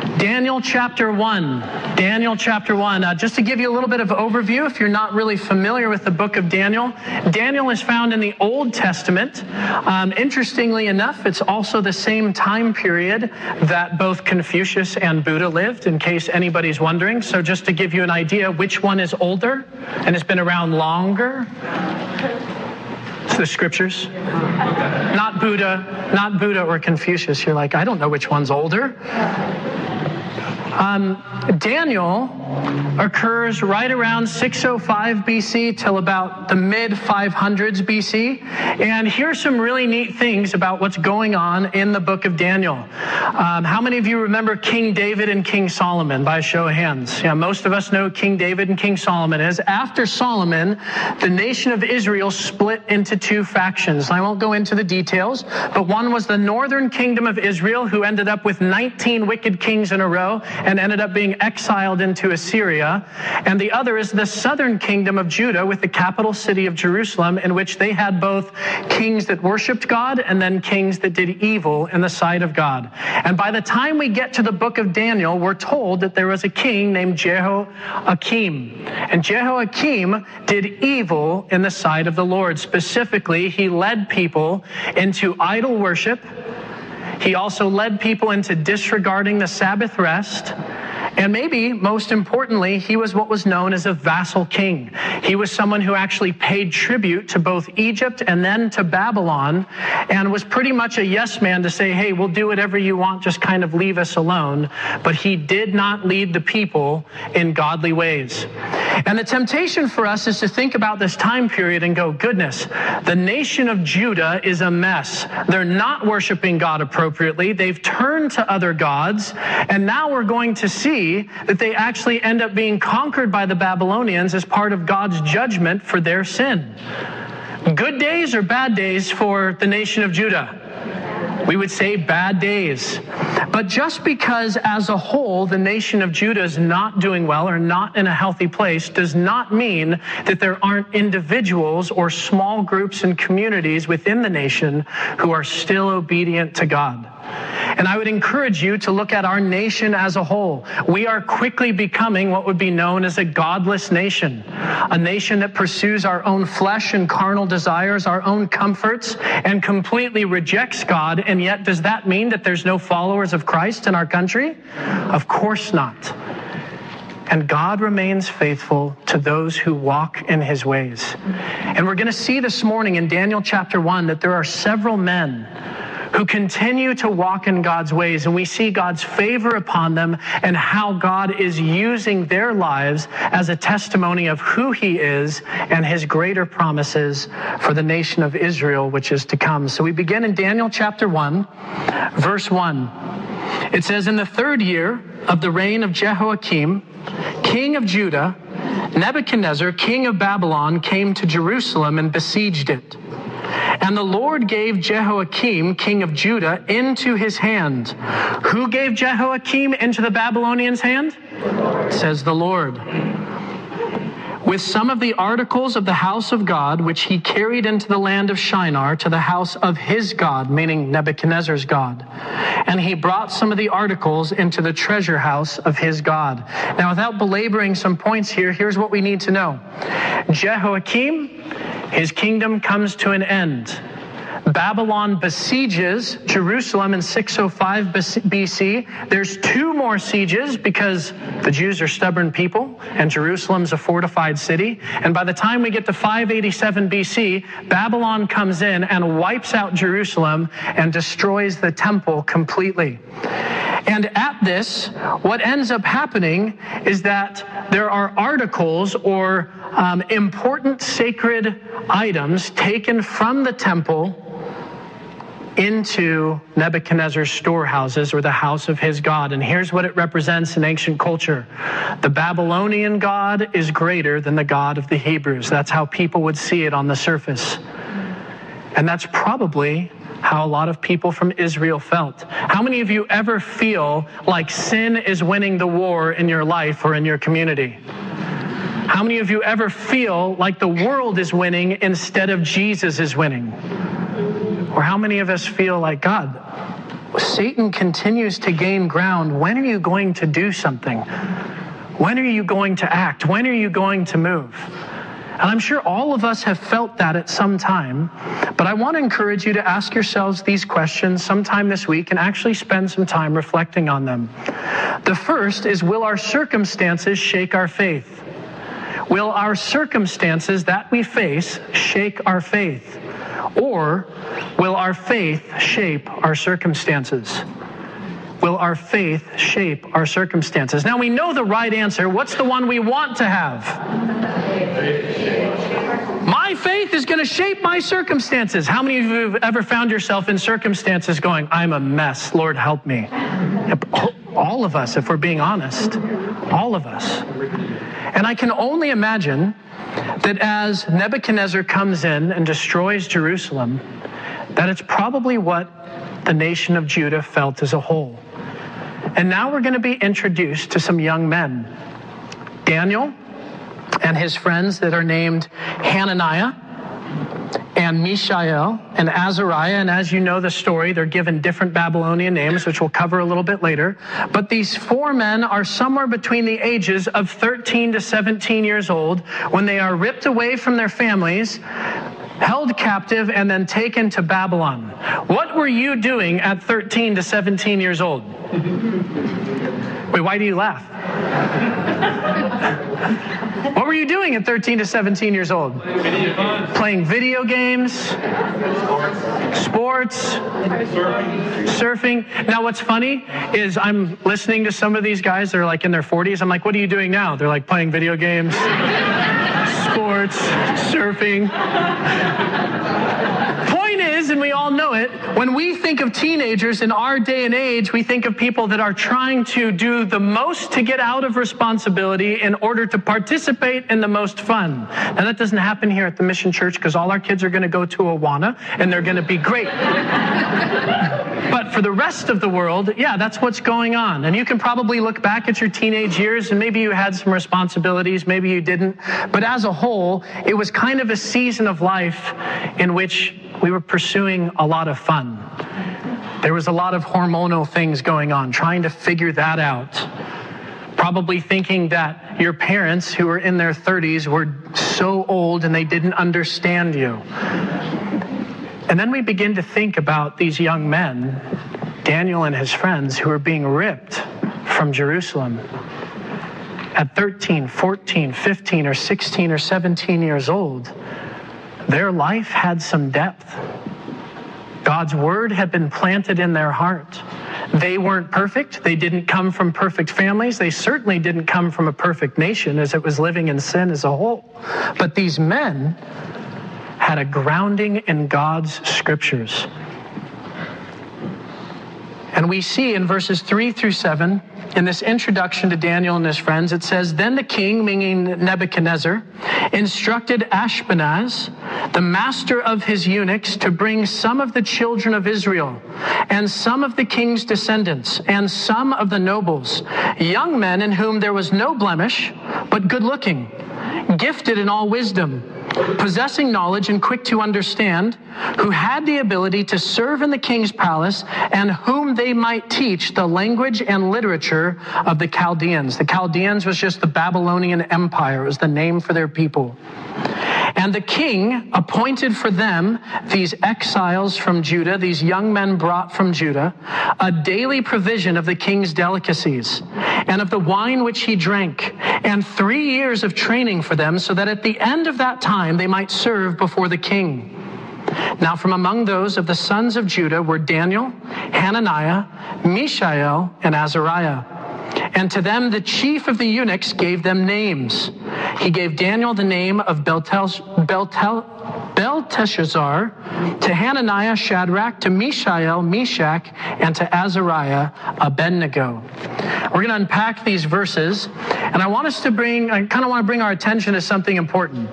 Daniel chapter 1. Daniel chapter 1. Uh, just to give you a little bit of overview, if you're not really familiar with the book of Daniel, Daniel is found in the Old Testament. Um, interestingly enough, it's also the same time period that both Confucius and Buddha lived, in case anybody's wondering. So, just to give you an idea, which one is older and has been around longer? the scriptures. Not Buddha, not Buddha or Confucius. You're like, I don't know which one's older. Um, Daniel occurs right around 605 BC till about the mid 500s BC. And here's some really neat things about what's going on in the book of Daniel. Um, how many of you remember King David and King Solomon by show of hands? Yeah, most of us know King David and King Solomon is. After Solomon, the nation of Israel split into two factions. I won't go into the details, but one was the northern kingdom of Israel, who ended up with 19 wicked kings in a row and ended up being exiled into Assyria. And the other is the southern kingdom of Judah with the capital city of Jerusalem, in which they had both kings that worshiped God and then kings that did evil in the sight of God. And by the time we get to the book of Daniel, we're told that there was a king named Jehoiakim. And Jehoiakim did evil in the sight of the Lord. Specifically, he led people into idol worship he also led people into disregarding the Sabbath rest. And maybe most importantly, he was what was known as a vassal king. He was someone who actually paid tribute to both Egypt and then to Babylon and was pretty much a yes man to say, hey, we'll do whatever you want, just kind of leave us alone. But he did not lead the people in godly ways. And the temptation for us is to think about this time period and go, goodness, the nation of Judah is a mess. They're not worshiping God appropriately. They've turned to other gods. And now we're going to see that they actually end up being conquered by the Babylonians as part of God's judgment for their sin. Good days or bad days for the nation of Judah? We would say bad days. But just because as a whole the nation of Judah is not doing well or not in a healthy place does not mean that there aren't individuals or small groups and communities within the nation who are still obedient to God. And I would encourage you to look at our nation as a whole. We are quickly becoming what would be known as a godless nation, a nation that pursues our own flesh and carnal desires, our own comforts, and completely rejects God. And yet, does that mean that there's no followers of Christ in our country? Of course not. And God remains faithful to those who walk in his ways. And we're going to see this morning in Daniel chapter 1 that there are several men who continue to walk in God's ways, and we see God's favor upon them and how God is using their lives as a testimony of who He is and His greater promises for the nation of Israel, which is to come. So we begin in Daniel chapter 1, verse 1. It says, In the third year of the reign of Jehoiakim, king of Judah, Nebuchadnezzar, king of Babylon, came to Jerusalem and besieged it. And the Lord gave Jehoiakim, king of Judah, into his hand. Who gave Jehoiakim into the Babylonians' hand? Says the Lord with some of the articles of the house of God, which he carried into the land of Shinar to the house of his God, meaning Nebuchadnezzar's God. And he brought some of the articles into the treasure house of his God. Now, without belaboring some points here, here's what we need to know Jehoiakim, his kingdom comes to an end. Babylon besieges Jerusalem in 605 BC. There's two more sieges because the Jews are stubborn people and Jerusalem's a fortified city. And by the time we get to 587 BC, Babylon comes in and wipes out Jerusalem and destroys the temple completely. And at this, what ends up happening is that there are articles or um, important sacred items taken from the temple into Nebuchadnezzar's storehouses or the house of his God. And here's what it represents in ancient culture the Babylonian God is greater than the God of the Hebrews. That's how people would see it on the surface. And that's probably how a lot of people from Israel felt. How many of you ever feel like sin is winning the war in your life or in your community? How many of you ever feel like the world is winning instead of Jesus is winning? How many of us feel like, God, Satan continues to gain ground. When are you going to do something? When are you going to act? When are you going to move? And I'm sure all of us have felt that at some time. But I want to encourage you to ask yourselves these questions sometime this week and actually spend some time reflecting on them. The first is Will our circumstances shake our faith? Will our circumstances that we face shake our faith? Or will our faith shape our circumstances? Will our faith shape our circumstances? Now we know the right answer. What's the one we want to have? My faith is going to shape my circumstances. How many of you have ever found yourself in circumstances going, I'm a mess, Lord, help me? All of us, if we're being honest. All of us. And I can only imagine that as Nebuchadnezzar comes in and destroys Jerusalem, that it's probably what the nation of Judah felt as a whole. And now we're going to be introduced to some young men. Daniel and his friends that are named Hananiah and Mishael and Azariah. And as you know the story, they're given different Babylonian names, which we'll cover a little bit later. But these four men are somewhere between the ages of 13 to 17 years old when they are ripped away from their families, held captive, and then taken to Babylon. What were you doing at 13 to 17 years old? Wait, why do you laugh? what were you doing at 13 to 17 years old? Playing video games, sports, surfing. Now, what's funny is I'm listening to some of these guys that are like in their 40s. I'm like, what are you doing now? They're like playing video games, sports, surfing and we all know it, when we think of teenagers in our day and age, we think of people that are trying to do the most to get out of responsibility in order to participate in the most fun. Now, that doesn't happen here at the Mission Church because all our kids are going to go to Awana and they're going to be great. but for the rest of the world, yeah, that's what's going on. And you can probably look back at your teenage years and maybe you had some responsibilities, maybe you didn't. But as a whole, it was kind of a season of life in which we were pursuing a lot of fun. There was a lot of hormonal things going on, trying to figure that out. Probably thinking that your parents, who were in their 30s, were so old and they didn't understand you. And then we begin to think about these young men, Daniel and his friends, who are being ripped from Jerusalem at 13, 14, 15, or 16 or 17 years old. Their life had some depth. God's word had been planted in their heart. They weren't perfect. They didn't come from perfect families. They certainly didn't come from a perfect nation as it was living in sin as a whole. But these men had a grounding in God's scriptures. And we see in verses 3 through 7 in this introduction to Daniel and his friends, it says, Then the king, meaning Nebuchadnezzar, instructed Ashpenaz, the master of his eunuchs, to bring some of the children of Israel, and some of the king's descendants, and some of the nobles, young men in whom there was no blemish, but good looking, gifted in all wisdom possessing knowledge and quick to understand, who had the ability to serve in the king's palace, and whom they might teach the language and literature of the Chaldeans. The Chaldeans was just the Babylonian Empire, it was the name for their people. And the king appointed for them these exiles from Judah, these young men brought from Judah, a daily provision of the king's delicacies and of the wine which he drank, and three years of training for them, so that at the end of that time they might serve before the king. Now, from among those of the sons of Judah were Daniel, Hananiah, Mishael, and Azariah. And to them the chief of the eunuchs gave them names. He gave Daniel the name of Belteshazzar, to Hananiah, Shadrach, to Mishael, Meshach, and to Azariah, Abednego. We're going to unpack these verses, and I want us to bring, I kind of want to bring our attention to something important.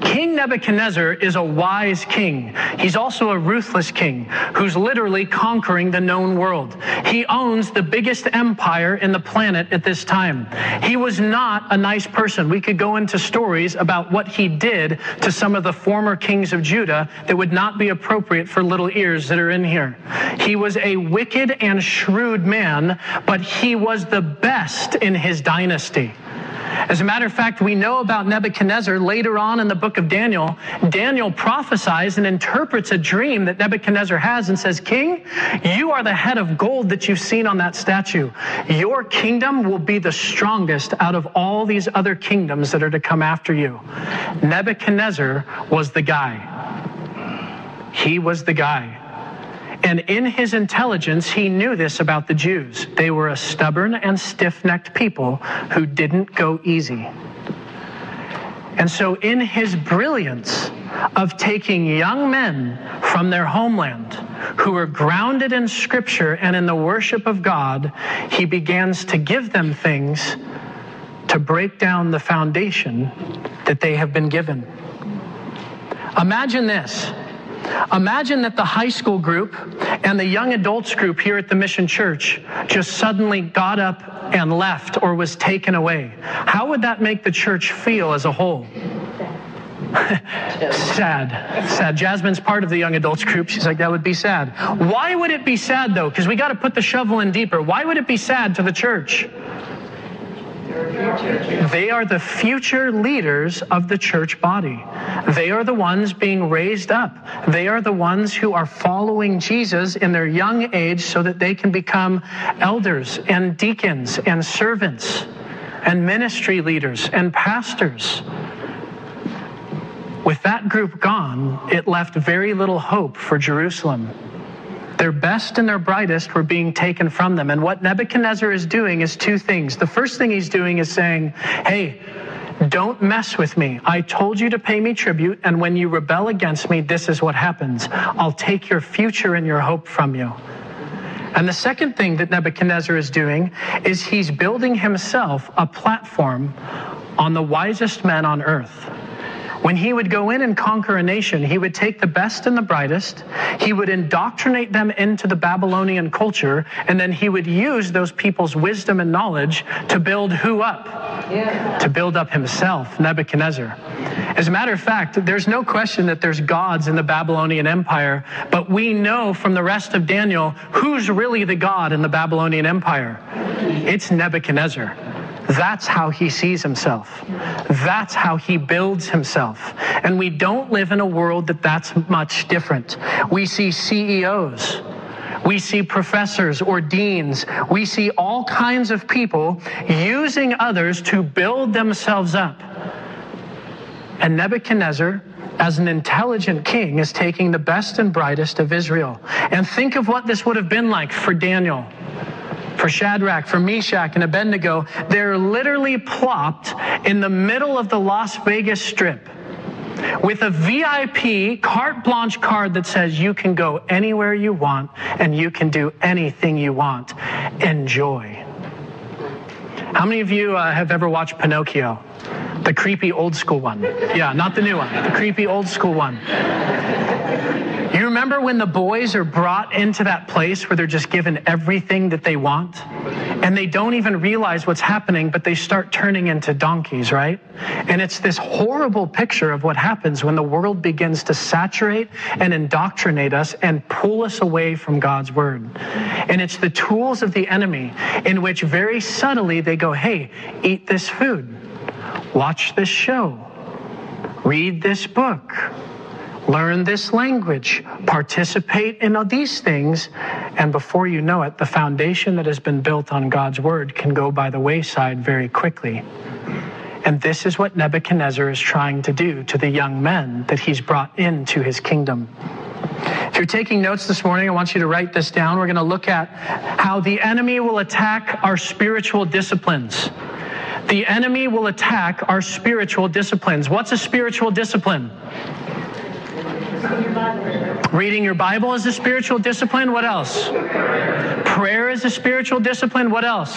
King Nebuchadnezzar is a wise king. He's also a ruthless king who's literally conquering the known world. He owns the biggest empire in the planet at this time. He was not a nice person. We could go into stories about what he did to some of the former kings of Judah that would not be appropriate for little ears that are in here. He was a wicked and shrewd man, but he was the best in his dynasty. As a matter of fact, we know about Nebuchadnezzar later on in the book of Daniel. Daniel prophesies and interprets a dream that Nebuchadnezzar has and says, King, you are the head of gold that you've seen on that statue. Your kingdom will be the strongest out of all these other kingdoms that are to come after you. Nebuchadnezzar was the guy. He was the guy. And in his intelligence, he knew this about the Jews. They were a stubborn and stiff necked people who didn't go easy. And so, in his brilliance of taking young men from their homeland who were grounded in Scripture and in the worship of God, he begins to give them things to break down the foundation that they have been given. Imagine this Imagine that the high school group and the young adults group here at the Mission Church just suddenly got up and left or was taken away. How would that make the church feel as a whole? sad. Sad. Jasmine's part of the young adults group. She's like, that would be sad. Why would it be sad, though? Because we got to put the shovel in deeper. Why would it be sad to the church? They are the future leaders of the church body. They are the ones being raised up. They are the ones who are following Jesus in their young age so that they can become elders and deacons and servants and ministry leaders and pastors. With that group gone, it left very little hope for Jerusalem. Their best and their brightest were being taken from them. And what Nebuchadnezzar is doing is two things. The first thing he's doing is saying, hey, don't mess with me. I told you to pay me tribute, and when you rebel against me, this is what happens. I'll take your future and your hope from you. And the second thing that Nebuchadnezzar is doing is he's building himself a platform on the wisest men on earth. When he would go in and conquer a nation, he would take the best and the brightest, he would indoctrinate them into the Babylonian culture, and then he would use those people's wisdom and knowledge to build who up? Yeah. To build up himself, Nebuchadnezzar. As a matter of fact, there's no question that there's gods in the Babylonian Empire, but we know from the rest of Daniel who's really the god in the Babylonian Empire. It's Nebuchadnezzar. That's how he sees himself. That's how he builds himself. And we don't live in a world that that's much different. We see CEOs. We see professors or deans. We see all kinds of people using others to build themselves up. And Nebuchadnezzar, as an intelligent king, is taking the best and brightest of Israel. And think of what this would have been like for Daniel for Shadrach, for Meshach, and Abednego, they're literally plopped in the middle of the Las Vegas Strip with a VIP carte blanche card that says you can go anywhere you want and you can do anything you want. Enjoy. How many of you uh, have ever watched Pinocchio? The creepy old school one. Yeah, not the new one, the creepy old school one. You remember when the boys are brought into that place where they're just given everything that they want? And they don't even realize what's happening, but they start turning into donkeys, right? And it's this horrible picture of what happens when the world begins to saturate and indoctrinate us and pull us away from God's word. And it's the tools of the enemy in which very subtly they go, hey, eat this food, watch this show, read this book learn this language, participate in these things, and before you know it, the foundation that has been built on God's word can go by the wayside very quickly. And this is what Nebuchadnezzar is trying to do to the young men that he's brought into his kingdom. If you're taking notes this morning, I want you to write this down. We're going to look at how the enemy will attack our spiritual disciplines. The enemy will attack our spiritual disciplines. What's a spiritual discipline? Reading your Bible is a spiritual discipline. What else? Prayer is a spiritual discipline. What else?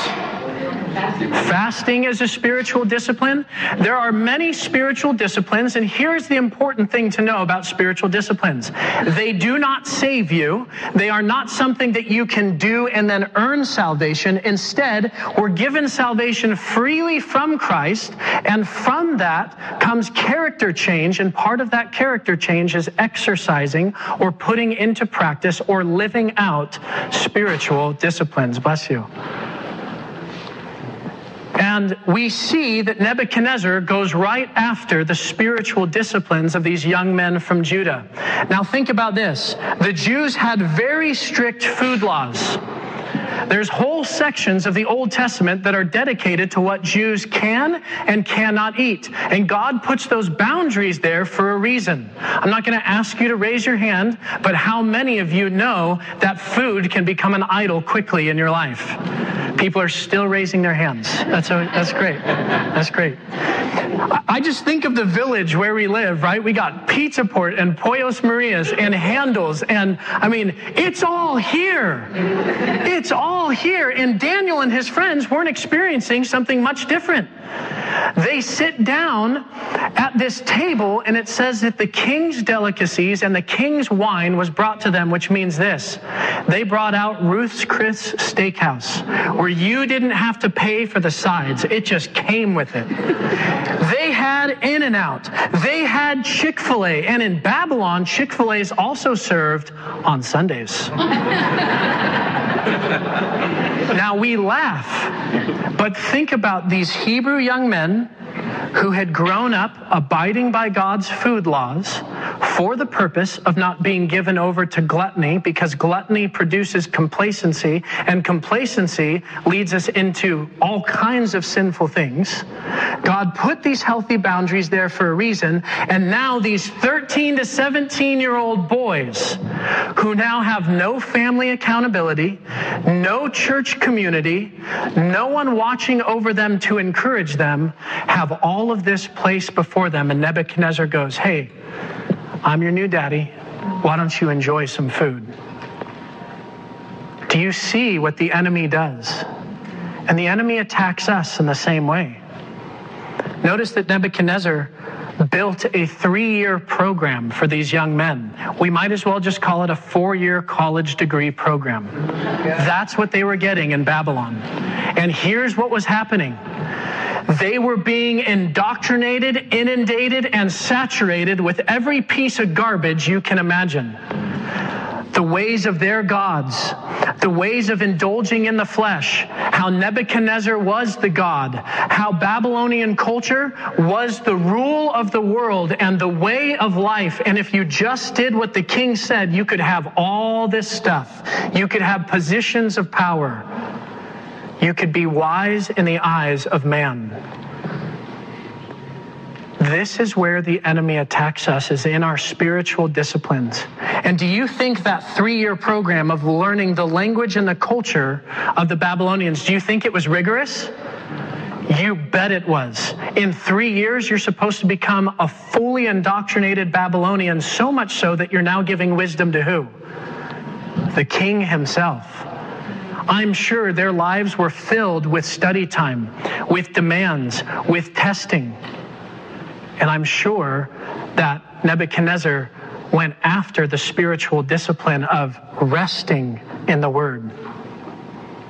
Fasting is a spiritual discipline. There are many spiritual disciplines, and here's the important thing to know about spiritual disciplines they do not save you, they are not something that you can do and then earn salvation. Instead, we're given salvation freely from Christ, and from that comes character change, and part of that character change is exercising or putting into practice or living out spiritual disciplines. Bless you. And we see that Nebuchadnezzar goes right after the spiritual disciplines of these young men from Judah. Now, think about this the Jews had very strict food laws. There's whole sections of the Old Testament that are dedicated to what Jews can and cannot eat. And God puts those boundaries there for a reason. I'm not going to ask you to raise your hand, but how many of you know that food can become an idol quickly in your life? People are still raising their hands. That's, a, that's great. That's great. I just think of the village where we live, right? We got Pizza Port and Pollos Marias and Handel's. And I mean, it's all here. It's all here. And Daniel and his friends weren't experiencing something much different. They sit down at this table, and it says that the king's delicacies and the king's wine was brought to them, which means this they brought out Ruth's Chris Steakhouse, where you didn't have to pay for the sides, it just came with it. They had In N Out, they had Chick fil A, and in Babylon, Chick fil A is also served on Sundays. now we laugh, but think about these Hebrew young men who had grown up abiding by God's food laws for the purpose of not being given over to gluttony because gluttony produces complacency and complacency leads us into all kinds of sinful things. God put these healthy boundaries there for a reason. And now these 13 to 17 year old boys who now have no family accountability, no church community, no one watching over them to encourage them, have all of this placed before them. And Nebuchadnezzar goes, Hey, I'm your new daddy. Why don't you enjoy some food? Do you see what the enemy does? And the enemy attacks us in the same way. Notice that Nebuchadnezzar built a three year program for these young men. We might as well just call it a four year college degree program. That's what they were getting in Babylon. And here's what was happening they were being indoctrinated, inundated, and saturated with every piece of garbage you can imagine. The ways of their gods, the ways of indulging in the flesh, how Nebuchadnezzar was the God, how Babylonian culture was the rule of the world and the way of life. And if you just did what the king said, you could have all this stuff. You could have positions of power. You could be wise in the eyes of man. This is where the enemy attacks us, is in our spiritual disciplines. And do you think that three year program of learning the language and the culture of the Babylonians, do you think it was rigorous? You bet it was. In three years, you're supposed to become a fully indoctrinated Babylonian, so much so that you're now giving wisdom to who? The king himself. I'm sure their lives were filled with study time, with demands, with testing. And I'm sure that Nebuchadnezzar went after the spiritual discipline of resting in the Word,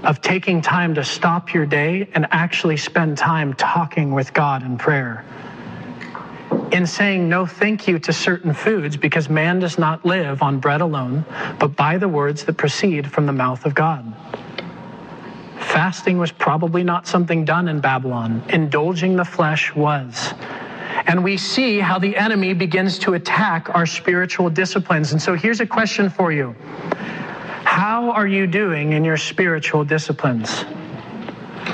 of taking time to stop your day and actually spend time talking with God in prayer. In saying no thank you to certain foods because man does not live on bread alone, but by the words that proceed from the mouth of God. Fasting was probably not something done in Babylon. Indulging the flesh was. And we see how the enemy begins to attack our spiritual disciplines. And so here's a question for you How are you doing in your spiritual disciplines?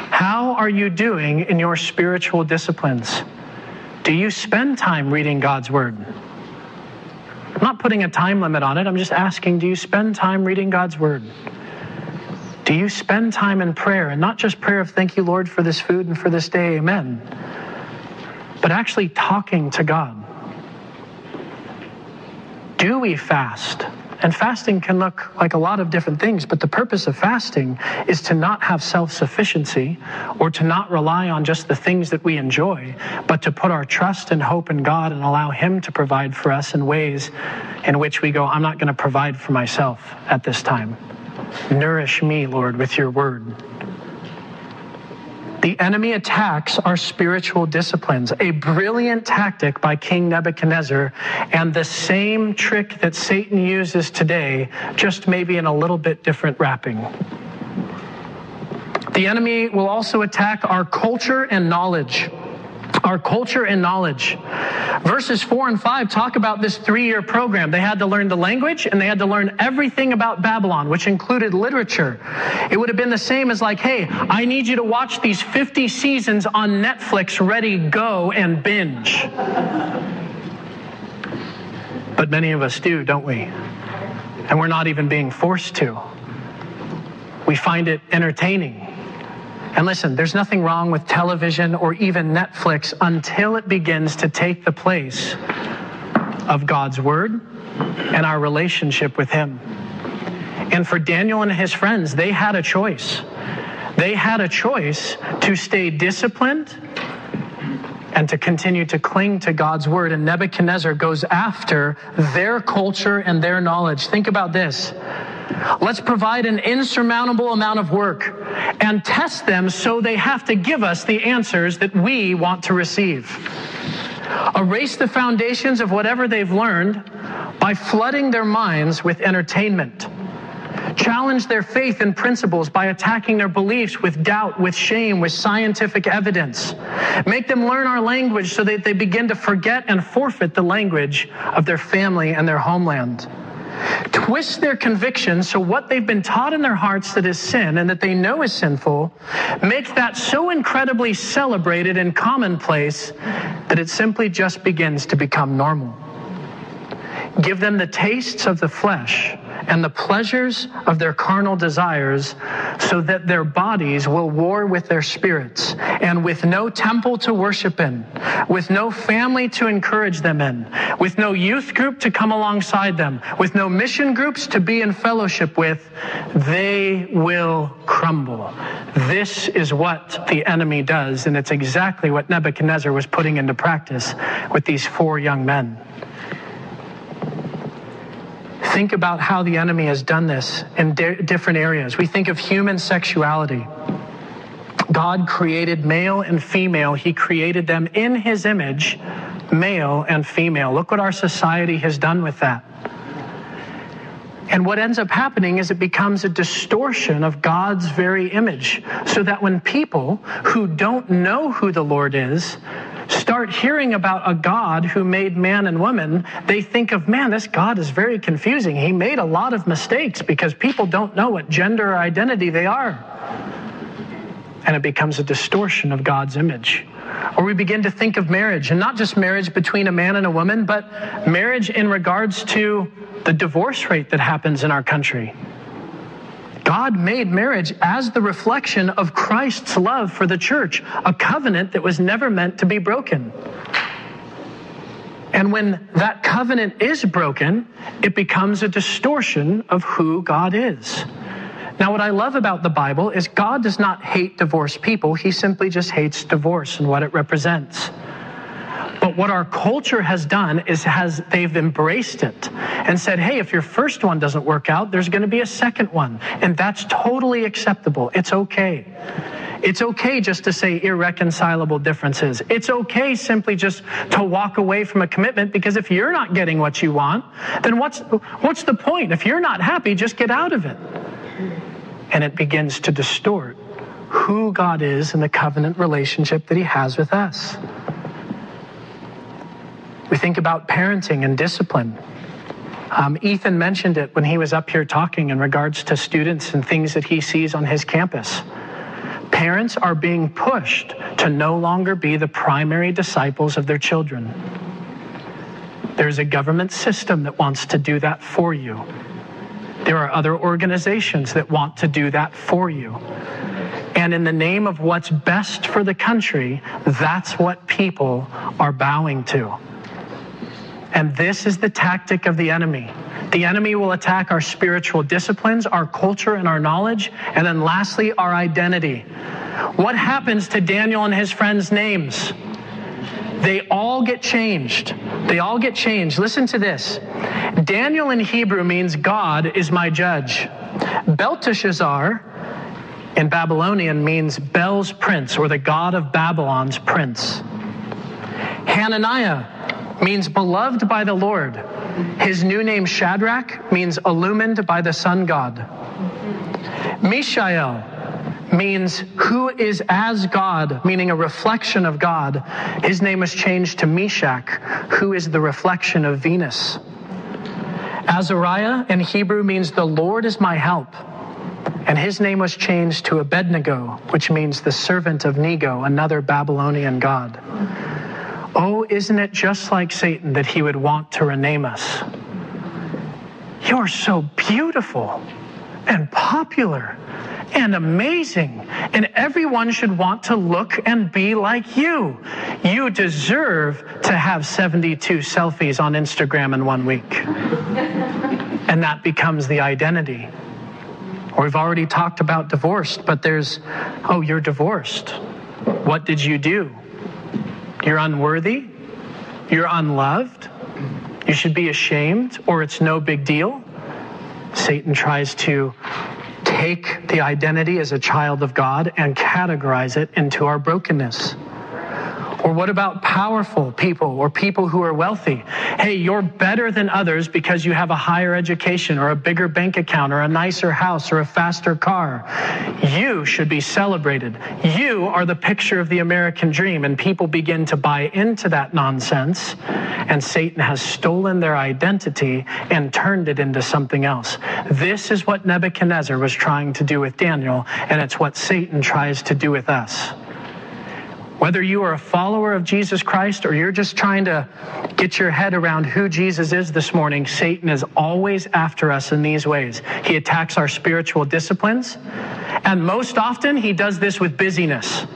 How are you doing in your spiritual disciplines? Do you spend time reading God's Word? I'm not putting a time limit on it. I'm just asking do you spend time reading God's Word? Do you spend time in prayer and not just prayer of thank you, Lord, for this food and for this day, amen, but actually talking to God? Do we fast? And fasting can look like a lot of different things, but the purpose of fasting is to not have self sufficiency or to not rely on just the things that we enjoy, but to put our trust and hope in God and allow Him to provide for us in ways in which we go, I'm not going to provide for myself at this time. Nourish me, Lord, with your word. The enemy attacks our spiritual disciplines, a brilliant tactic by King Nebuchadnezzar, and the same trick that Satan uses today, just maybe in a little bit different wrapping. The enemy will also attack our culture and knowledge our culture and knowledge. Verses 4 and 5 talk about this three year program. They had to learn the language and they had to learn everything about Babylon, which included literature. It would have been the same as like, hey, I need you to watch these 50 seasons on Netflix, ready, go, and binge. But many of us do, don't we? And we're not even being forced to. We find it entertaining. And listen, there's nothing wrong with television or even Netflix until it begins to take the place of God's Word and our relationship with Him. And for Daniel and his friends, they had a choice. They had a choice to stay disciplined and to continue to cling to God's word. And Nebuchadnezzar goes after their culture and their knowledge. Think about this. Let's provide an insurmountable amount of work and test them so they have to give us the answers that we want to receive. Erase the foundations of whatever they've learned by flooding their minds with entertainment. Challenge their faith and principles by attacking their beliefs with doubt, with shame, with scientific evidence. Make them learn our language so that they begin to forget and forfeit the language of their family and their homeland twist their convictions so what they've been taught in their hearts that is sin and that they know is sinful, make that so incredibly celebrated and commonplace that it simply just begins to become normal. Give them the tastes of the flesh and the pleasures of their carnal desires, so that their bodies will war with their spirits, and with no temple to worship in, with no family to encourage them in, with no youth group to come alongside them, with no mission groups to be in fellowship with, they will crumble. This is what the enemy does, and it's exactly what Nebuchadnezzar was putting into practice with these four young men. Think about how the enemy has done this in di- different areas. We think of human sexuality. God created male and female. He created them in his image, male and female. Look what our society has done with that. And what ends up happening is it becomes a distortion of God's very image. So that when people who don't know who the Lord is start hearing about a God who made man and woman, they think of, man, this God is very confusing. He made a lot of mistakes because people don't know what gender or identity they are. And it becomes a distortion of God's image. Or we begin to think of marriage, and not just marriage between a man and a woman, but marriage in regards to the divorce rate that happens in our country. God made marriage as the reflection of Christ's love for the church, a covenant that was never meant to be broken. And when that covenant is broken, it becomes a distortion of who God is. Now, what I love about the Bible is God does not hate divorced people, He simply just hates divorce and what it represents. But what our culture has done is has they've embraced it and said, "Hey, if your first one doesn't work out, there's going to be a second one." And that's totally acceptable. It's okay. It's okay just to say irreconcilable differences. It's okay simply just to walk away from a commitment because if you're not getting what you want, then what's what's the point? If you're not happy, just get out of it. And it begins to distort who God is and the covenant relationship that he has with us. We think about parenting and discipline. Um, Ethan mentioned it when he was up here talking in regards to students and things that he sees on his campus. Parents are being pushed to no longer be the primary disciples of their children. There's a government system that wants to do that for you. There are other organizations that want to do that for you. And in the name of what's best for the country, that's what people are bowing to. And this is the tactic of the enemy. The enemy will attack our spiritual disciplines, our culture, and our knowledge. And then lastly, our identity. What happens to Daniel and his friends' names? They all get changed. They all get changed. Listen to this Daniel in Hebrew means God is my judge. Belteshazzar in Babylonian means Bel's prince or the God of Babylon's prince. Hananiah means beloved by the Lord. His new name Shadrach means illumined by the sun god. Mishael means who is as God, meaning a reflection of God. His name was changed to Meshach, who is the reflection of Venus. Azariah in Hebrew means the Lord is my help. And his name was changed to Abednego, which means the servant of Nego, another Babylonian god. Oh, isn't it just like Satan that he would want to rename us? You're so beautiful and popular and amazing, and everyone should want to look and be like you. You deserve to have 72 selfies on Instagram in one week. and that becomes the identity. We've already talked about divorced, but there's, oh, you're divorced. What did you do? You're unworthy. You're unloved. You should be ashamed, or it's no big deal. Satan tries to take the identity as a child of God and categorize it into our brokenness. Or what about powerful people or people who are wealthy? Hey, you're better than others because you have a higher education or a bigger bank account or a nicer house or a faster car. You should be celebrated. You are the picture of the American dream, and people begin to buy into that nonsense, and Satan has stolen their identity and turned it into something else. This is what Nebuchadnezzar was trying to do with Daniel, and it's what Satan tries to do with us. Whether you are a follower of Jesus Christ or you're just trying to get your head around who Jesus is this morning, Satan is always after us in these ways. He attacks our spiritual disciplines, and most often he does this with busyness.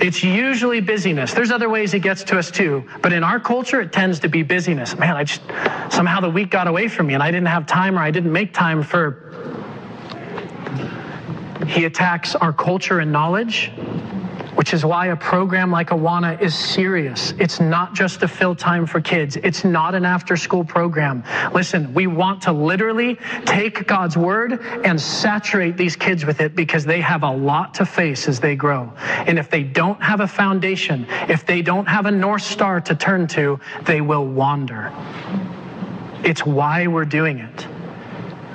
It's usually busyness. There's other ways he gets to us too, but in our culture, it tends to be busyness. Man, I just somehow the week got away from me and I didn't have time or I didn't make time for. He attacks our culture and knowledge which is why a program like Awana is serious. It's not just to fill time for kids. It's not an after school program. Listen, we want to literally take God's word and saturate these kids with it because they have a lot to face as they grow. And if they don't have a foundation, if they don't have a North Star to turn to, they will wander. It's why we're doing it.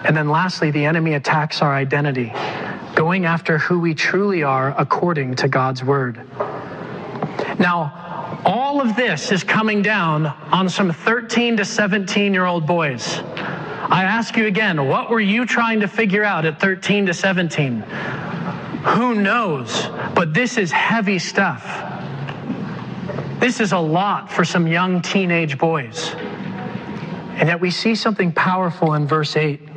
And then lastly, the enemy attacks our identity going after who we truly are according to God's word. Now, all of this is coming down on some 13 to 17 year old boys. I ask you again, what were you trying to figure out at 13 to 17? Who knows? But this is heavy stuff. This is a lot for some young teenage boys. And yet we see something powerful in verse 8.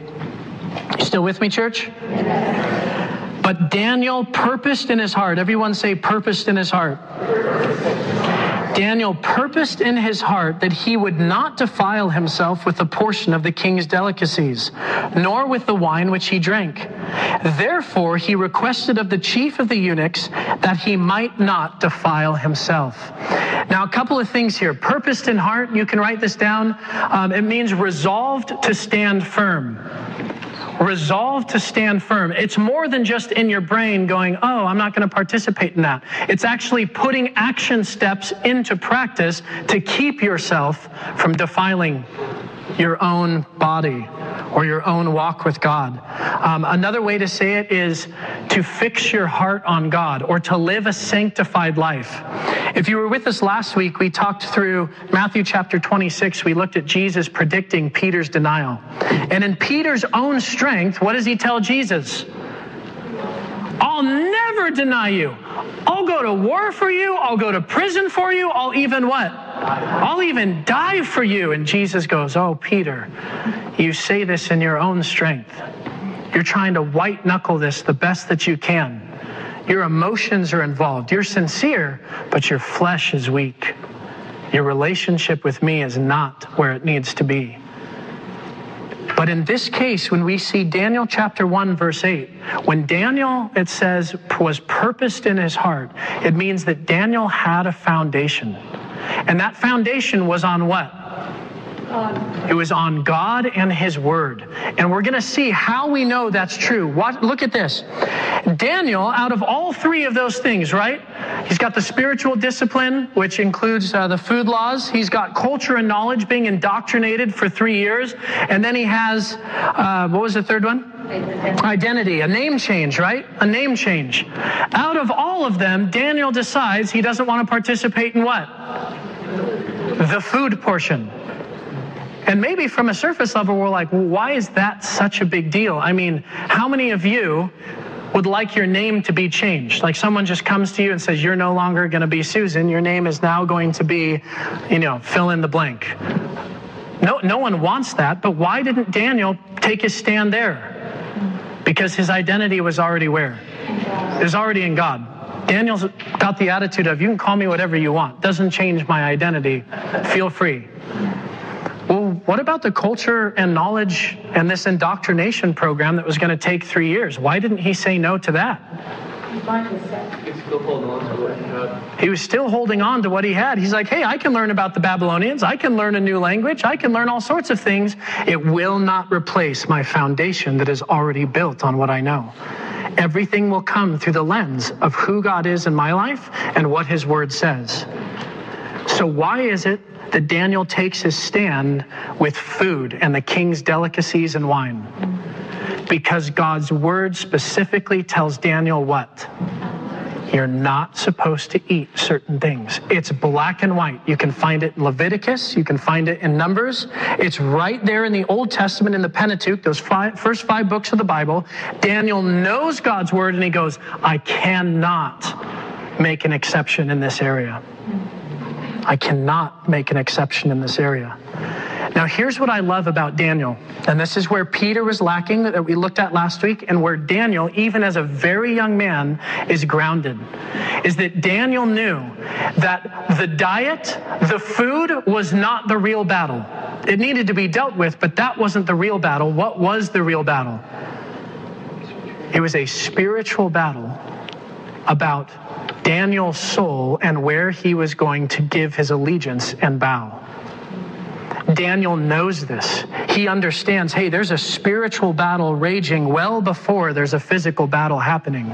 You still with me, church? But Daniel purposed in his heart. Everyone say, purposed in his heart. Daniel purposed in his heart that he would not defile himself with a portion of the king's delicacies, nor with the wine which he drank. Therefore, he requested of the chief of the eunuchs that he might not defile himself. Now, a couple of things here. Purposed in heart, you can write this down. Um, it means resolved to stand firm resolve to stand firm. It's more than just in your brain going, oh, I'm not going to participate in that. It's actually putting action steps into practice to keep yourself from defiling your own body or your own walk with God. Um, another way to say it is to fix your heart on God or to live a sanctified life. If you were with us last week, we talked through Matthew chapter 26. We looked at Jesus predicting Peter's denial. And in Peter's own strength, what does he tell Jesus? I'll never deny you. I'll go to war for you. I'll go to prison for you. I'll even what? I'll even die for you. And Jesus goes, Oh, Peter, you say this in your own strength. You're trying to white knuckle this the best that you can. Your emotions are involved. You're sincere, but your flesh is weak. Your relationship with me is not where it needs to be. But in this case, when we see Daniel chapter 1, verse 8, when Daniel, it says, was purposed in his heart, it means that Daniel had a foundation. And that foundation was on what? It was on God and His Word. And we're going to see how we know that's true. What, look at this. Daniel, out of all three of those things, right? He's got the spiritual discipline, which includes uh, the food laws. He's got culture and knowledge being indoctrinated for three years. And then he has, uh, what was the third one? Identity. Identity, a name change, right? A name change. Out of all of them, Daniel decides he doesn't want to participate in what? The food portion. And maybe from a surface level, we're like, well, why is that such a big deal? I mean, how many of you would like your name to be changed? Like someone just comes to you and says, you're no longer going to be Susan. Your name is now going to be, you know, fill in the blank. No, no one wants that. But why didn't Daniel take his stand there? Because his identity was already where? It was already in God. Daniel's got the attitude of, you can call me whatever you want. Doesn't change my identity. Feel free. Well, what about the culture and knowledge and this indoctrination program that was going to take three years? Why didn't he say no to that? He was still holding on to what he had. He's like, hey, I can learn about the Babylonians. I can learn a new language. I can learn all sorts of things. It will not replace my foundation that is already built on what I know. Everything will come through the lens of who God is in my life and what his word says. So, why is it that Daniel takes his stand with food and the king's delicacies and wine. Because God's word specifically tells Daniel what? You're not supposed to eat certain things. It's black and white. You can find it in Leviticus. You can find it in Numbers. It's right there in the Old Testament in the Pentateuch, those five, first five books of the Bible. Daniel knows God's word and he goes, I cannot make an exception in this area. I cannot make an exception in this area. Now, here's what I love about Daniel, and this is where Peter was lacking that we looked at last week, and where Daniel, even as a very young man, is grounded. Is that Daniel knew that the diet, the food, was not the real battle. It needed to be dealt with, but that wasn't the real battle. What was the real battle? It was a spiritual battle about Daniel's soul and where he was going to give his allegiance and bow. Daniel knows this. He understands hey, there's a spiritual battle raging well before there's a physical battle happening.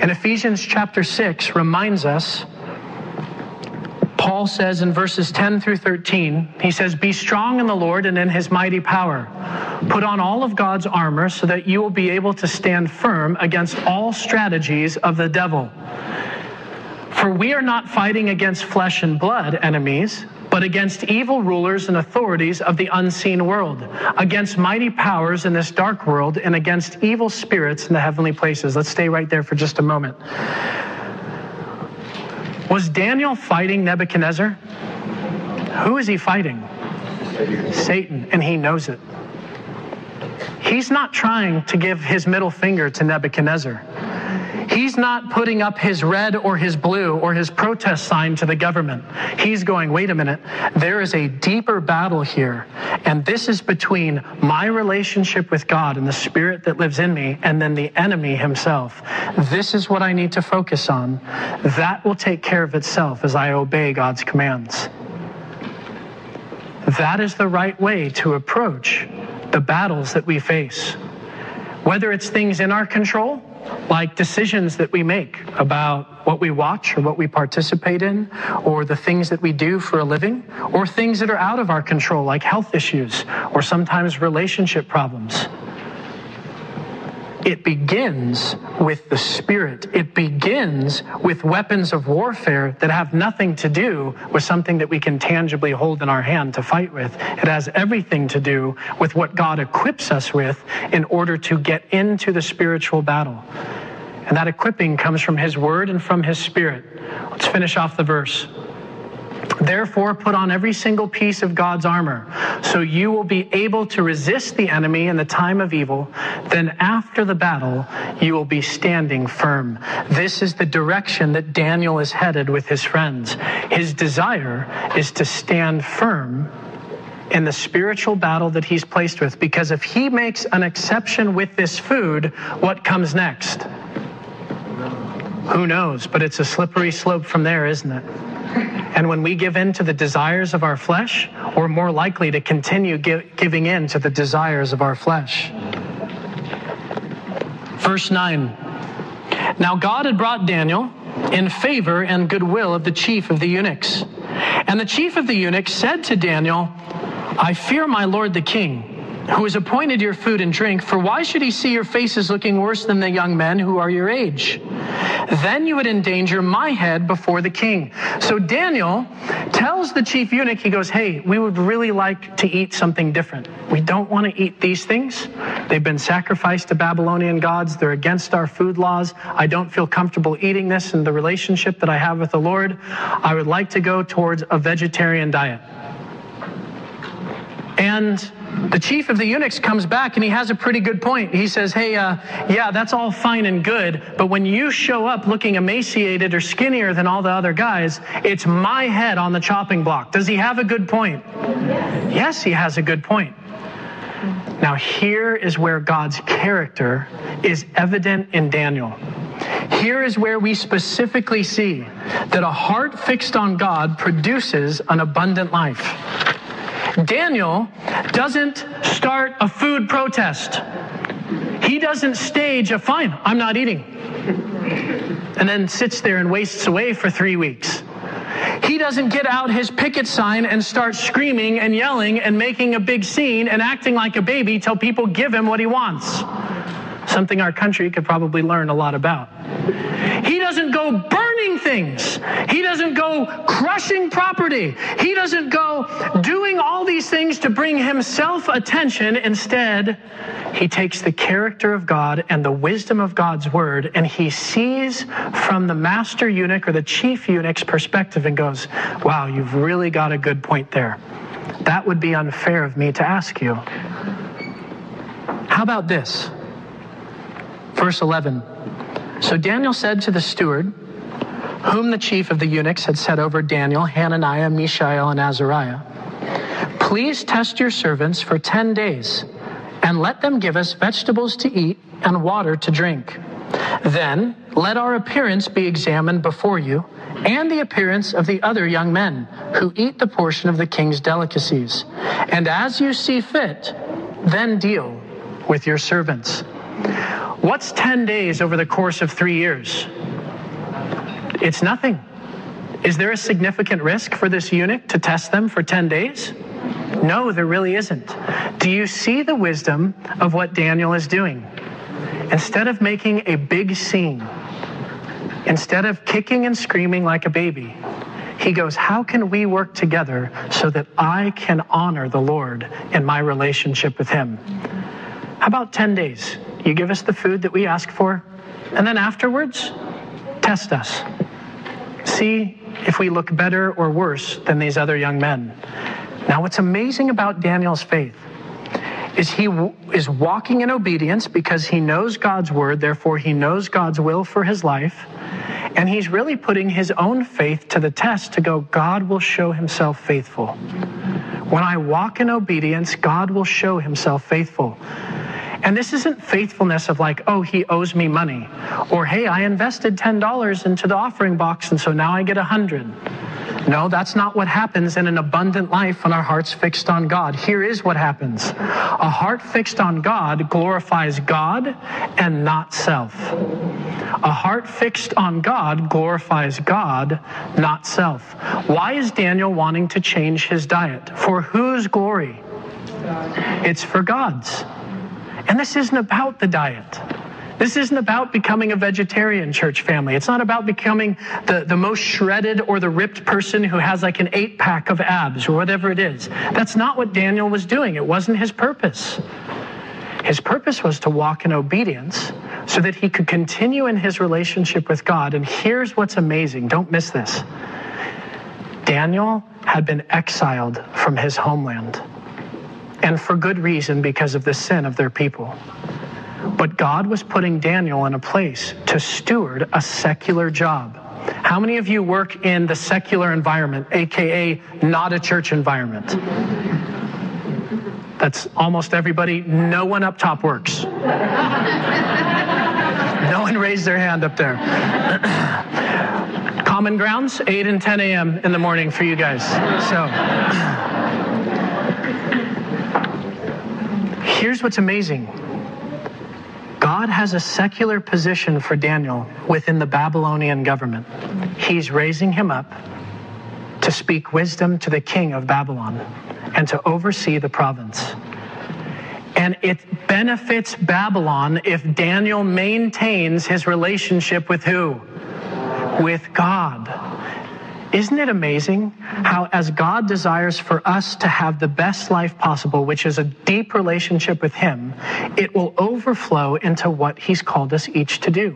And Ephesians chapter 6 reminds us Paul says in verses 10 through 13, he says, Be strong in the Lord and in his mighty power. Put on all of God's armor so that you will be able to stand firm against all strategies of the devil. For we are not fighting against flesh and blood enemies, but against evil rulers and authorities of the unseen world, against mighty powers in this dark world, and against evil spirits in the heavenly places. Let's stay right there for just a moment. Was Daniel fighting Nebuchadnezzar? Who is he fighting? Satan, and he knows it. He's not trying to give his middle finger to Nebuchadnezzar. He's not putting up his red or his blue or his protest sign to the government. He's going, wait a minute, there is a deeper battle here. And this is between my relationship with God and the spirit that lives in me and then the enemy himself. This is what I need to focus on. That will take care of itself as I obey God's commands. That is the right way to approach the battles that we face. Whether it's things in our control like decisions that we make about what we watch or what we participate in, or the things that we do for a living, or things that are out of our control, like health issues or sometimes relationship problems. It begins with the Spirit. It begins with weapons of warfare that have nothing to do with something that we can tangibly hold in our hand to fight with. It has everything to do with what God equips us with in order to get into the spiritual battle. And that equipping comes from His Word and from His Spirit. Let's finish off the verse. Therefore, put on every single piece of God's armor, so you will be able to resist the enemy in the time of evil. Then, after the battle, you will be standing firm. This is the direction that Daniel is headed with his friends. His desire is to stand firm in the spiritual battle that he's placed with, because if he makes an exception with this food, what comes next? Who knows? But it's a slippery slope from there, isn't it? And when we give in to the desires of our flesh, we're more likely to continue give, giving in to the desires of our flesh. Verse 9 Now God had brought Daniel in favor and goodwill of the chief of the eunuchs. And the chief of the eunuchs said to Daniel, I fear my lord the king who has appointed your food and drink, for why should he see your faces looking worse than the young men who are your age? Then you would endanger my head before the king. So Daniel tells the chief eunuch, he goes, Hey, we would really like to eat something different. We don't want to eat these things. They've been sacrificed to Babylonian gods. They're against our food laws. I don't feel comfortable eating this in the relationship that I have with the Lord. I would like to go towards a vegetarian diet. And the chief of the eunuchs comes back and he has a pretty good point. He says, Hey, uh, yeah, that's all fine and good, but when you show up looking emaciated or skinnier than all the other guys, it's my head on the chopping block. Does he have a good point? Yes, yes he has a good point. Now, here is where God's character is evident in Daniel. Here is where we specifically see that a heart fixed on God produces an abundant life. Daniel doesn't start a food protest. He doesn't stage a fine, I'm not eating. And then sits there and wastes away for three weeks. He doesn't get out his picket sign and start screaming and yelling and making a big scene and acting like a baby till people give him what he wants. Something our country could probably learn a lot about. He doesn't go burning things. He doesn't go crushing property. He doesn't go doing all these things to bring himself attention. Instead, he takes the character of God and the wisdom of God's word and he sees from the master eunuch or the chief eunuch's perspective and goes, Wow, you've really got a good point there. That would be unfair of me to ask you. How about this? Verse 11. So Daniel said to the steward, whom the chief of the eunuchs had set over Daniel, Hananiah, Mishael, and Azariah, Please test your servants for 10 days, and let them give us vegetables to eat and water to drink. Then let our appearance be examined before you, and the appearance of the other young men who eat the portion of the king's delicacies. And as you see fit, then deal with your servants. What's 10 days over the course of three years? It's nothing. Is there a significant risk for this eunuch to test them for 10 days? No, there really isn't. Do you see the wisdom of what Daniel is doing? Instead of making a big scene, instead of kicking and screaming like a baby, he goes, How can we work together so that I can honor the Lord in my relationship with Him? How about 10 days? You give us the food that we ask for, and then afterwards, test us. See if we look better or worse than these other young men. Now, what's amazing about Daniel's faith is he w- is walking in obedience because he knows God's word, therefore, he knows God's will for his life. And he's really putting his own faith to the test to go, God will show himself faithful. When I walk in obedience, God will show himself faithful. And this isn't faithfulness of like, oh, he owes me money. Or, hey, I invested $10 into the offering box and so now I get a 100. No, that's not what happens in an abundant life when our heart's fixed on God. Here is what happens. A heart fixed on God glorifies God and not self. A heart fixed on God glorifies God, not self. Why is Daniel wanting to change his diet? For whose glory? It's for God's. And this isn't about the diet. This isn't about becoming a vegetarian church family. It's not about becoming the, the most shredded or the ripped person who has like an eight pack of abs or whatever it is. That's not what Daniel was doing. It wasn't his purpose. His purpose was to walk in obedience so that he could continue in his relationship with God. And here's what's amazing don't miss this Daniel had been exiled from his homeland, and for good reason because of the sin of their people. But God was putting Daniel in a place to steward a secular job. How many of you work in the secular environment, aka not a church environment? That's almost everybody. No one up top works. no one raised their hand up there. Common grounds, 8 and 10 a.m. in the morning for you guys. So. Here's what's amazing God has a secular position for Daniel within the Babylonian government. He's raising him up to speak wisdom to the king of Babylon and to oversee the province. And it benefits Babylon if Daniel maintains his relationship with who? With God. Isn't it amazing how, as God desires for us to have the best life possible, which is a deep relationship with Him, it will overflow into what He's called us each to do?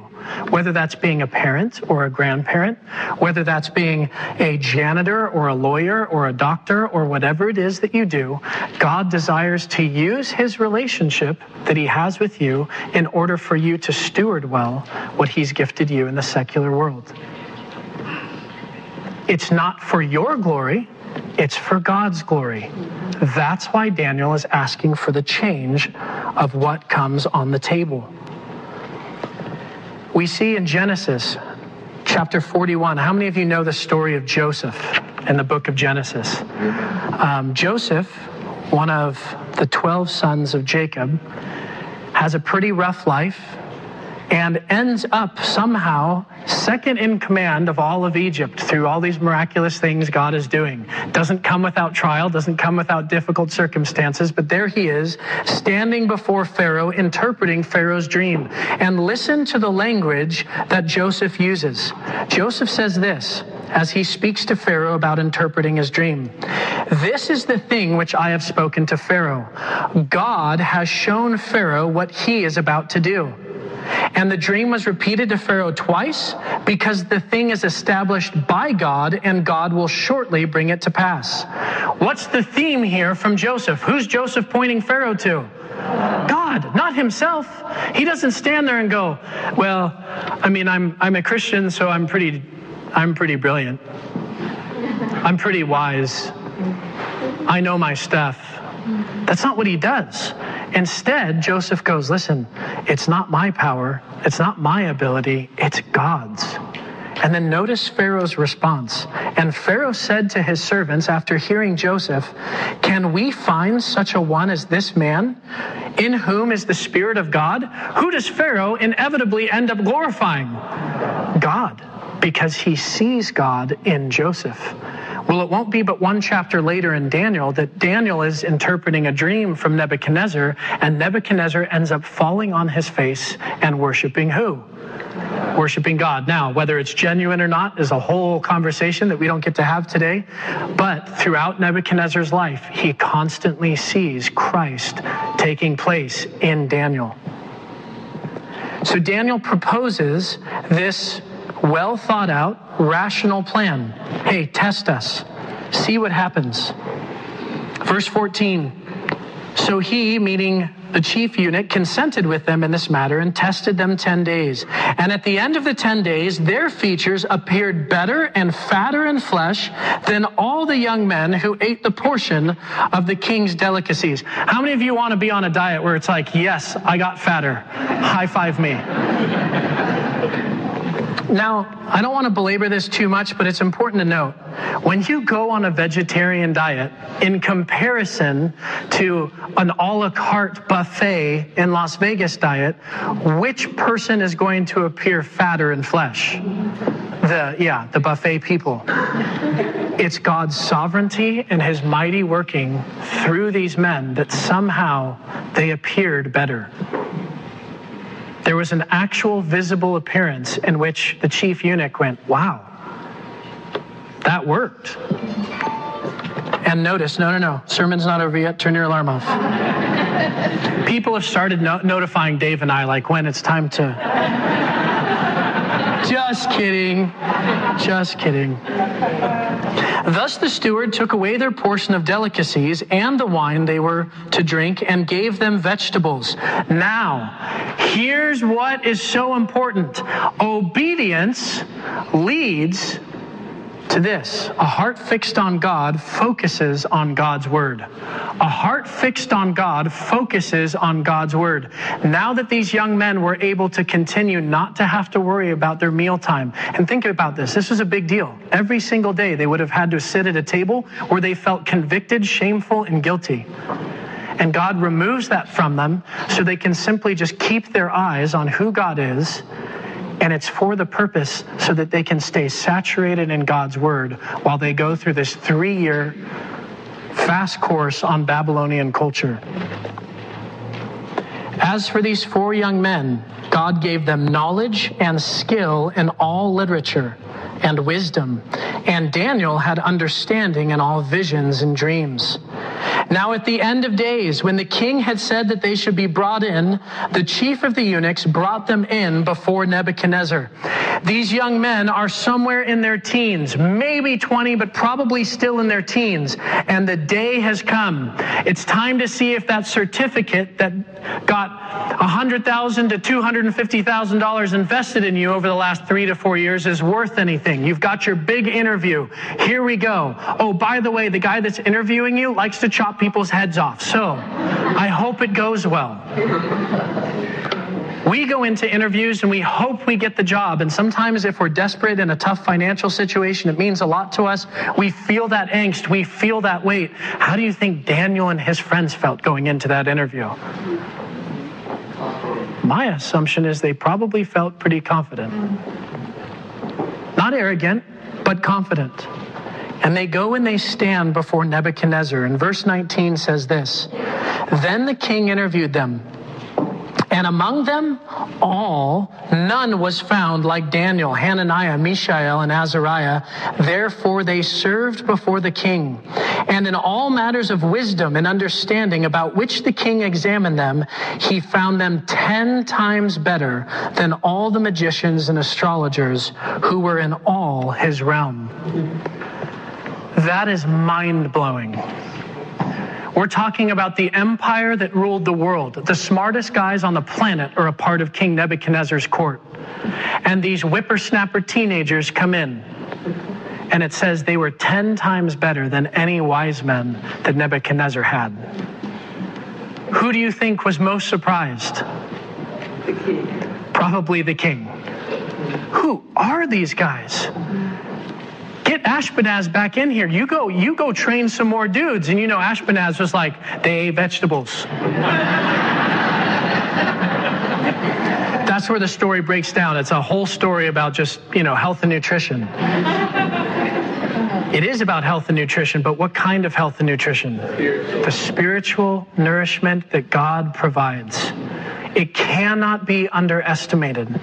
Whether that's being a parent or a grandparent, whether that's being a janitor or a lawyer or a doctor or whatever it is that you do, God desires to use His relationship that He has with you in order for you to steward well what He's gifted you in the secular world. It's not for your glory, it's for God's glory. That's why Daniel is asking for the change of what comes on the table. We see in Genesis chapter 41, how many of you know the story of Joseph in the book of Genesis? Um, Joseph, one of the 12 sons of Jacob, has a pretty rough life and ends up somehow second in command of all of Egypt through all these miraculous things God is doing. Doesn't come without trial, doesn't come without difficult circumstances, but there he is, standing before Pharaoh, interpreting Pharaoh's dream. And listen to the language that Joseph uses. Joseph says this as he speaks to Pharaoh about interpreting his dream. This is the thing which I have spoken to Pharaoh. God has shown Pharaoh what he is about to do. And the dream was repeated to Pharaoh twice because the thing is established by God and God will shortly bring it to pass. What's the theme here from Joseph? Who's Joseph pointing Pharaoh to? God, not himself. He doesn't stand there and go, "Well, I mean, I'm I'm a Christian, so I'm pretty I'm pretty brilliant. I'm pretty wise. I know my stuff." That's not what he does. Instead, Joseph goes, Listen, it's not my power, it's not my ability, it's God's. And then notice Pharaoh's response. And Pharaoh said to his servants after hearing Joseph, Can we find such a one as this man, in whom is the Spirit of God? Who does Pharaoh inevitably end up glorifying? God, because he sees God in Joseph. Well, it won't be but one chapter later in Daniel that Daniel is interpreting a dream from Nebuchadnezzar, and Nebuchadnezzar ends up falling on his face and worshiping who? Worshiping God. Now, whether it's genuine or not is a whole conversation that we don't get to have today. But throughout Nebuchadnezzar's life, he constantly sees Christ taking place in Daniel. So Daniel proposes this well thought out, rational plan. Hey, test us, see what happens. Verse 14. So he, meaning the chief eunuch, consented with them in this matter and tested them 10 days. And at the end of the 10 days, their features appeared better and fatter in flesh than all the young men who ate the portion of the king's delicacies. How many of you want to be on a diet where it's like, yes, I got fatter? High five me. Now, I don't want to belabor this too much, but it's important to note when you go on a vegetarian diet, in comparison to an a la carte buffet in Las Vegas diet, which person is going to appear fatter in flesh? The, yeah, the buffet people. It's God's sovereignty and his mighty working through these men that somehow they appeared better. There was an actual visible appearance in which the chief eunuch went, Wow, that worked. And notice, no, no, no, sermon's not over yet. Turn your alarm off. People have started no- notifying Dave and I, like, when it's time to. Just kidding. Just kidding. Thus the steward took away their portion of delicacies and the wine they were to drink and gave them vegetables. Now, here's what is so important obedience leads to this a heart fixed on God focuses on God's word. A heart fixed on God focuses on God's word. Now that these young men were able to continue not to have to worry about their mealtime, and think about this this was a big deal. Every single day they would have had to sit at a table where they felt convicted, shameful, and guilty. And God removes that from them so they can simply just keep their eyes on who God is and it's for the purpose so that they can stay saturated in God's word while they go through this three year fast course on Babylonian culture. As for these four young men, God gave them knowledge and skill in all literature and wisdom, and Daniel had understanding in all visions and dreams. Now, at the end of days, when the king had said that they should be brought in, the chief of the eunuchs brought them in before Nebuchadnezzar. These young men are somewhere in their teens, maybe 20, but probably still in their teens. And the day has come. It's time to see if that certificate that got 100,000 to $250,000 invested in you over the last three to four years is worth anything. You've got your big interview. Here we go. Oh, by the way, the guy that's interviewing you likes to chop people's heads off. So I hope it goes well. We go into interviews and we hope we get the job. And sometimes, if we're desperate in a tough financial situation, it means a lot to us. We feel that angst, we feel that weight. How do you think Daniel and his friends felt going into that interview? My assumption is they probably felt pretty confident. Not arrogant, but confident. And they go and they stand before Nebuchadnezzar. And verse 19 says this Then the king interviewed them and among them all, none was found like Daniel, Hananiah, Mishael, and Azariah. Therefore they served before the king. And in all matters of wisdom and understanding about which the king examined them, he found them ten times better than all the magicians and astrologers who were in all his realm. That is mind blowing. We're talking about the empire that ruled the world. The smartest guys on the planet are a part of King Nebuchadnezzar's court. And these whippersnapper teenagers come in. And it says they were 10 times better than any wise men that Nebuchadnezzar had. Who do you think was most surprised? The king. Probably the king. Who are these guys? Get Ashpenaz back in here. You go, you go train some more dudes. And you know, Ashpenaz was like, they ate vegetables. That's where the story breaks down. It's a whole story about just, you know, health and nutrition. It is about health and nutrition, but what kind of health and nutrition? Spiritual. The spiritual nourishment that God provides. It cannot be underestimated.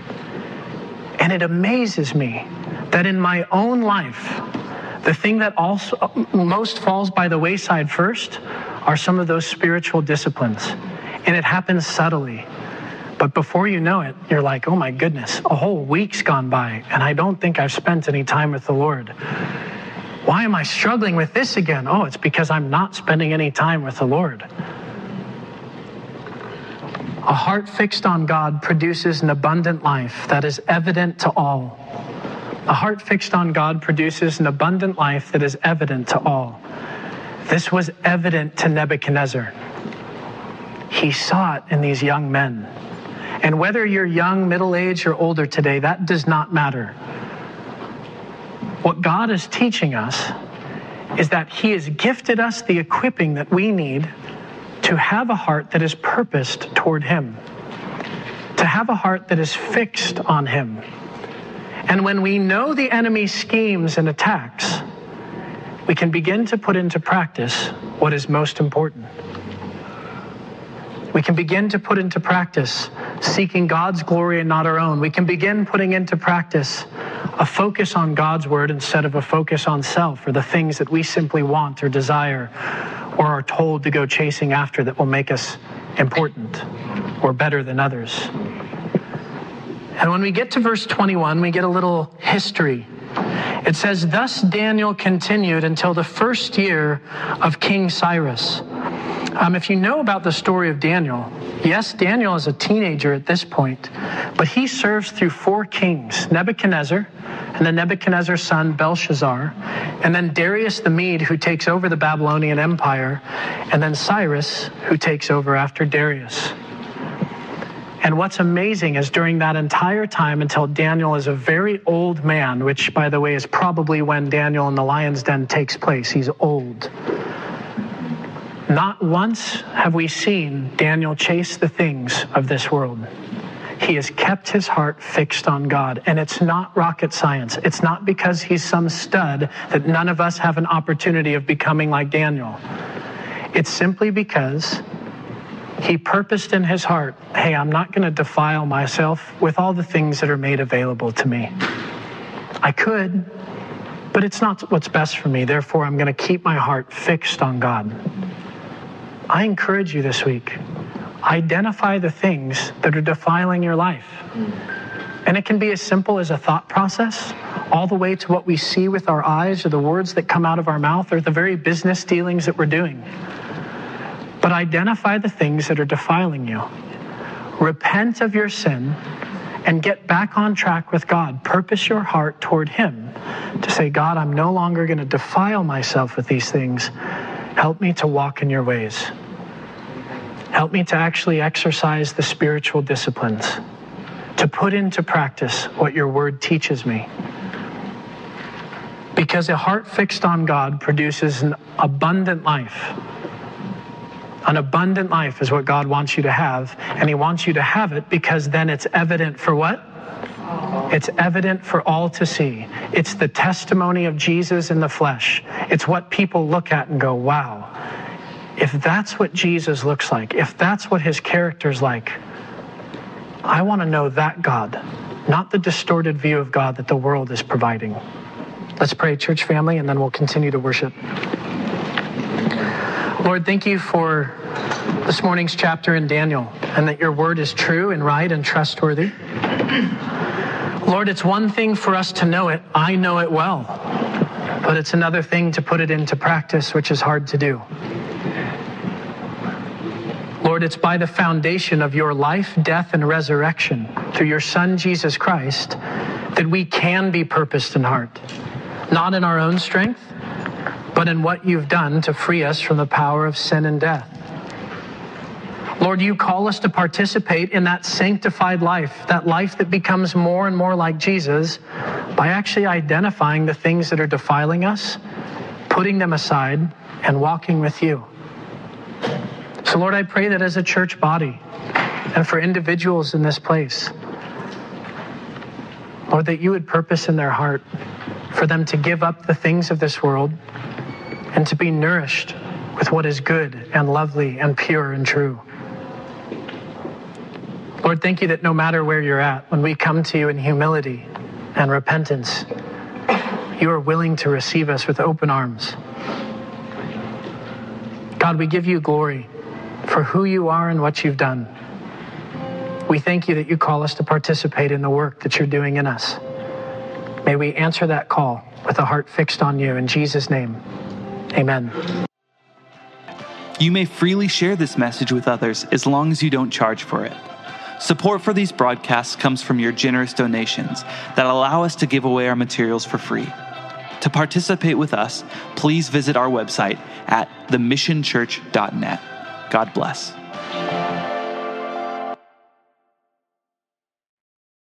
And it amazes me that in my own life, the thing that also most falls by the wayside first are some of those spiritual disciplines. And it happens subtly. But before you know it, you're like, oh my goodness, a whole week's gone by, and I don't think I've spent any time with the Lord. Why am I struggling with this again? Oh, it's because I'm not spending any time with the Lord. A heart fixed on God produces an abundant life that is evident to all. A heart fixed on God produces an abundant life that is evident to all. This was evident to Nebuchadnezzar. He saw it in these young men. And whether you're young, middle aged, or older today, that does not matter. What God is teaching us is that He has gifted us the equipping that we need to have a heart that is purposed toward Him, to have a heart that is fixed on Him. And when we know the enemy's schemes and attacks, we can begin to put into practice what is most important. We can begin to put into practice seeking God's glory and not our own. We can begin putting into practice a focus on God's word instead of a focus on self or the things that we simply want or desire or are told to go chasing after that will make us important or better than others. And when we get to verse 21, we get a little history It says, Thus Daniel continued until the first year of King Cyrus. Um, if you know about the story of Daniel, yes, Daniel is a teenager at this point, but he serves through four kings Nebuchadnezzar, and then Nebuchadnezzar's son Belshazzar, and then Darius the Mede, who takes over the Babylonian Empire, and then Cyrus, who takes over after Darius. And what's amazing is during that entire time until Daniel is a very old man, which, by the way, is probably when Daniel in the lion's den takes place. He's old. Not once have we seen Daniel chase the things of this world. He has kept his heart fixed on God. And it's not rocket science. It's not because he's some stud that none of us have an opportunity of becoming like Daniel. It's simply because he purposed in his heart, hey, I'm not going to defile myself with all the things that are made available to me. I could, but it's not what's best for me. Therefore, I'm going to keep my heart fixed on God. I encourage you this week identify the things that are defiling your life. And it can be as simple as a thought process, all the way to what we see with our eyes, or the words that come out of our mouth, or the very business dealings that we're doing. But identify the things that are defiling you. Repent of your sin and get back on track with God. Purpose your heart toward Him to say, God, I'm no longer going to defile myself with these things. Help me to walk in your ways. Help me to actually exercise the spiritual disciplines, to put into practice what your word teaches me. Because a heart fixed on God produces an abundant life. An abundant life is what God wants you to have, and He wants you to have it because then it's evident for what? It's evident for all to see. It's the testimony of Jesus in the flesh. It's what people look at and go, wow, if that's what Jesus looks like, if that's what his character's like, I want to know that God, not the distorted view of God that the world is providing. Let's pray, church family, and then we'll continue to worship. Lord, thank you for this morning's chapter in Daniel and that your word is true and right and trustworthy. Lord, it's one thing for us to know it. I know it well. But it's another thing to put it into practice, which is hard to do. Lord, it's by the foundation of your life, death, and resurrection through your Son, Jesus Christ, that we can be purposed in heart. Not in our own strength, but in what you've done to free us from the power of sin and death. Lord, you call us to participate in that sanctified life, that life that becomes more and more like Jesus by actually identifying the things that are defiling us, putting them aside, and walking with you. So, Lord, I pray that as a church body and for individuals in this place, Lord, that you would purpose in their heart for them to give up the things of this world and to be nourished with what is good and lovely and pure and true. Lord, thank you that no matter where you're at, when we come to you in humility and repentance, you are willing to receive us with open arms. God, we give you glory for who you are and what you've done. We thank you that you call us to participate in the work that you're doing in us. May we answer that call with a heart fixed on you. In Jesus' name, amen. You may freely share this message with others as long as you don't charge for it. Support for these broadcasts comes from your generous donations that allow us to give away our materials for free. To participate with us, please visit our website at themissionchurch.net. God bless.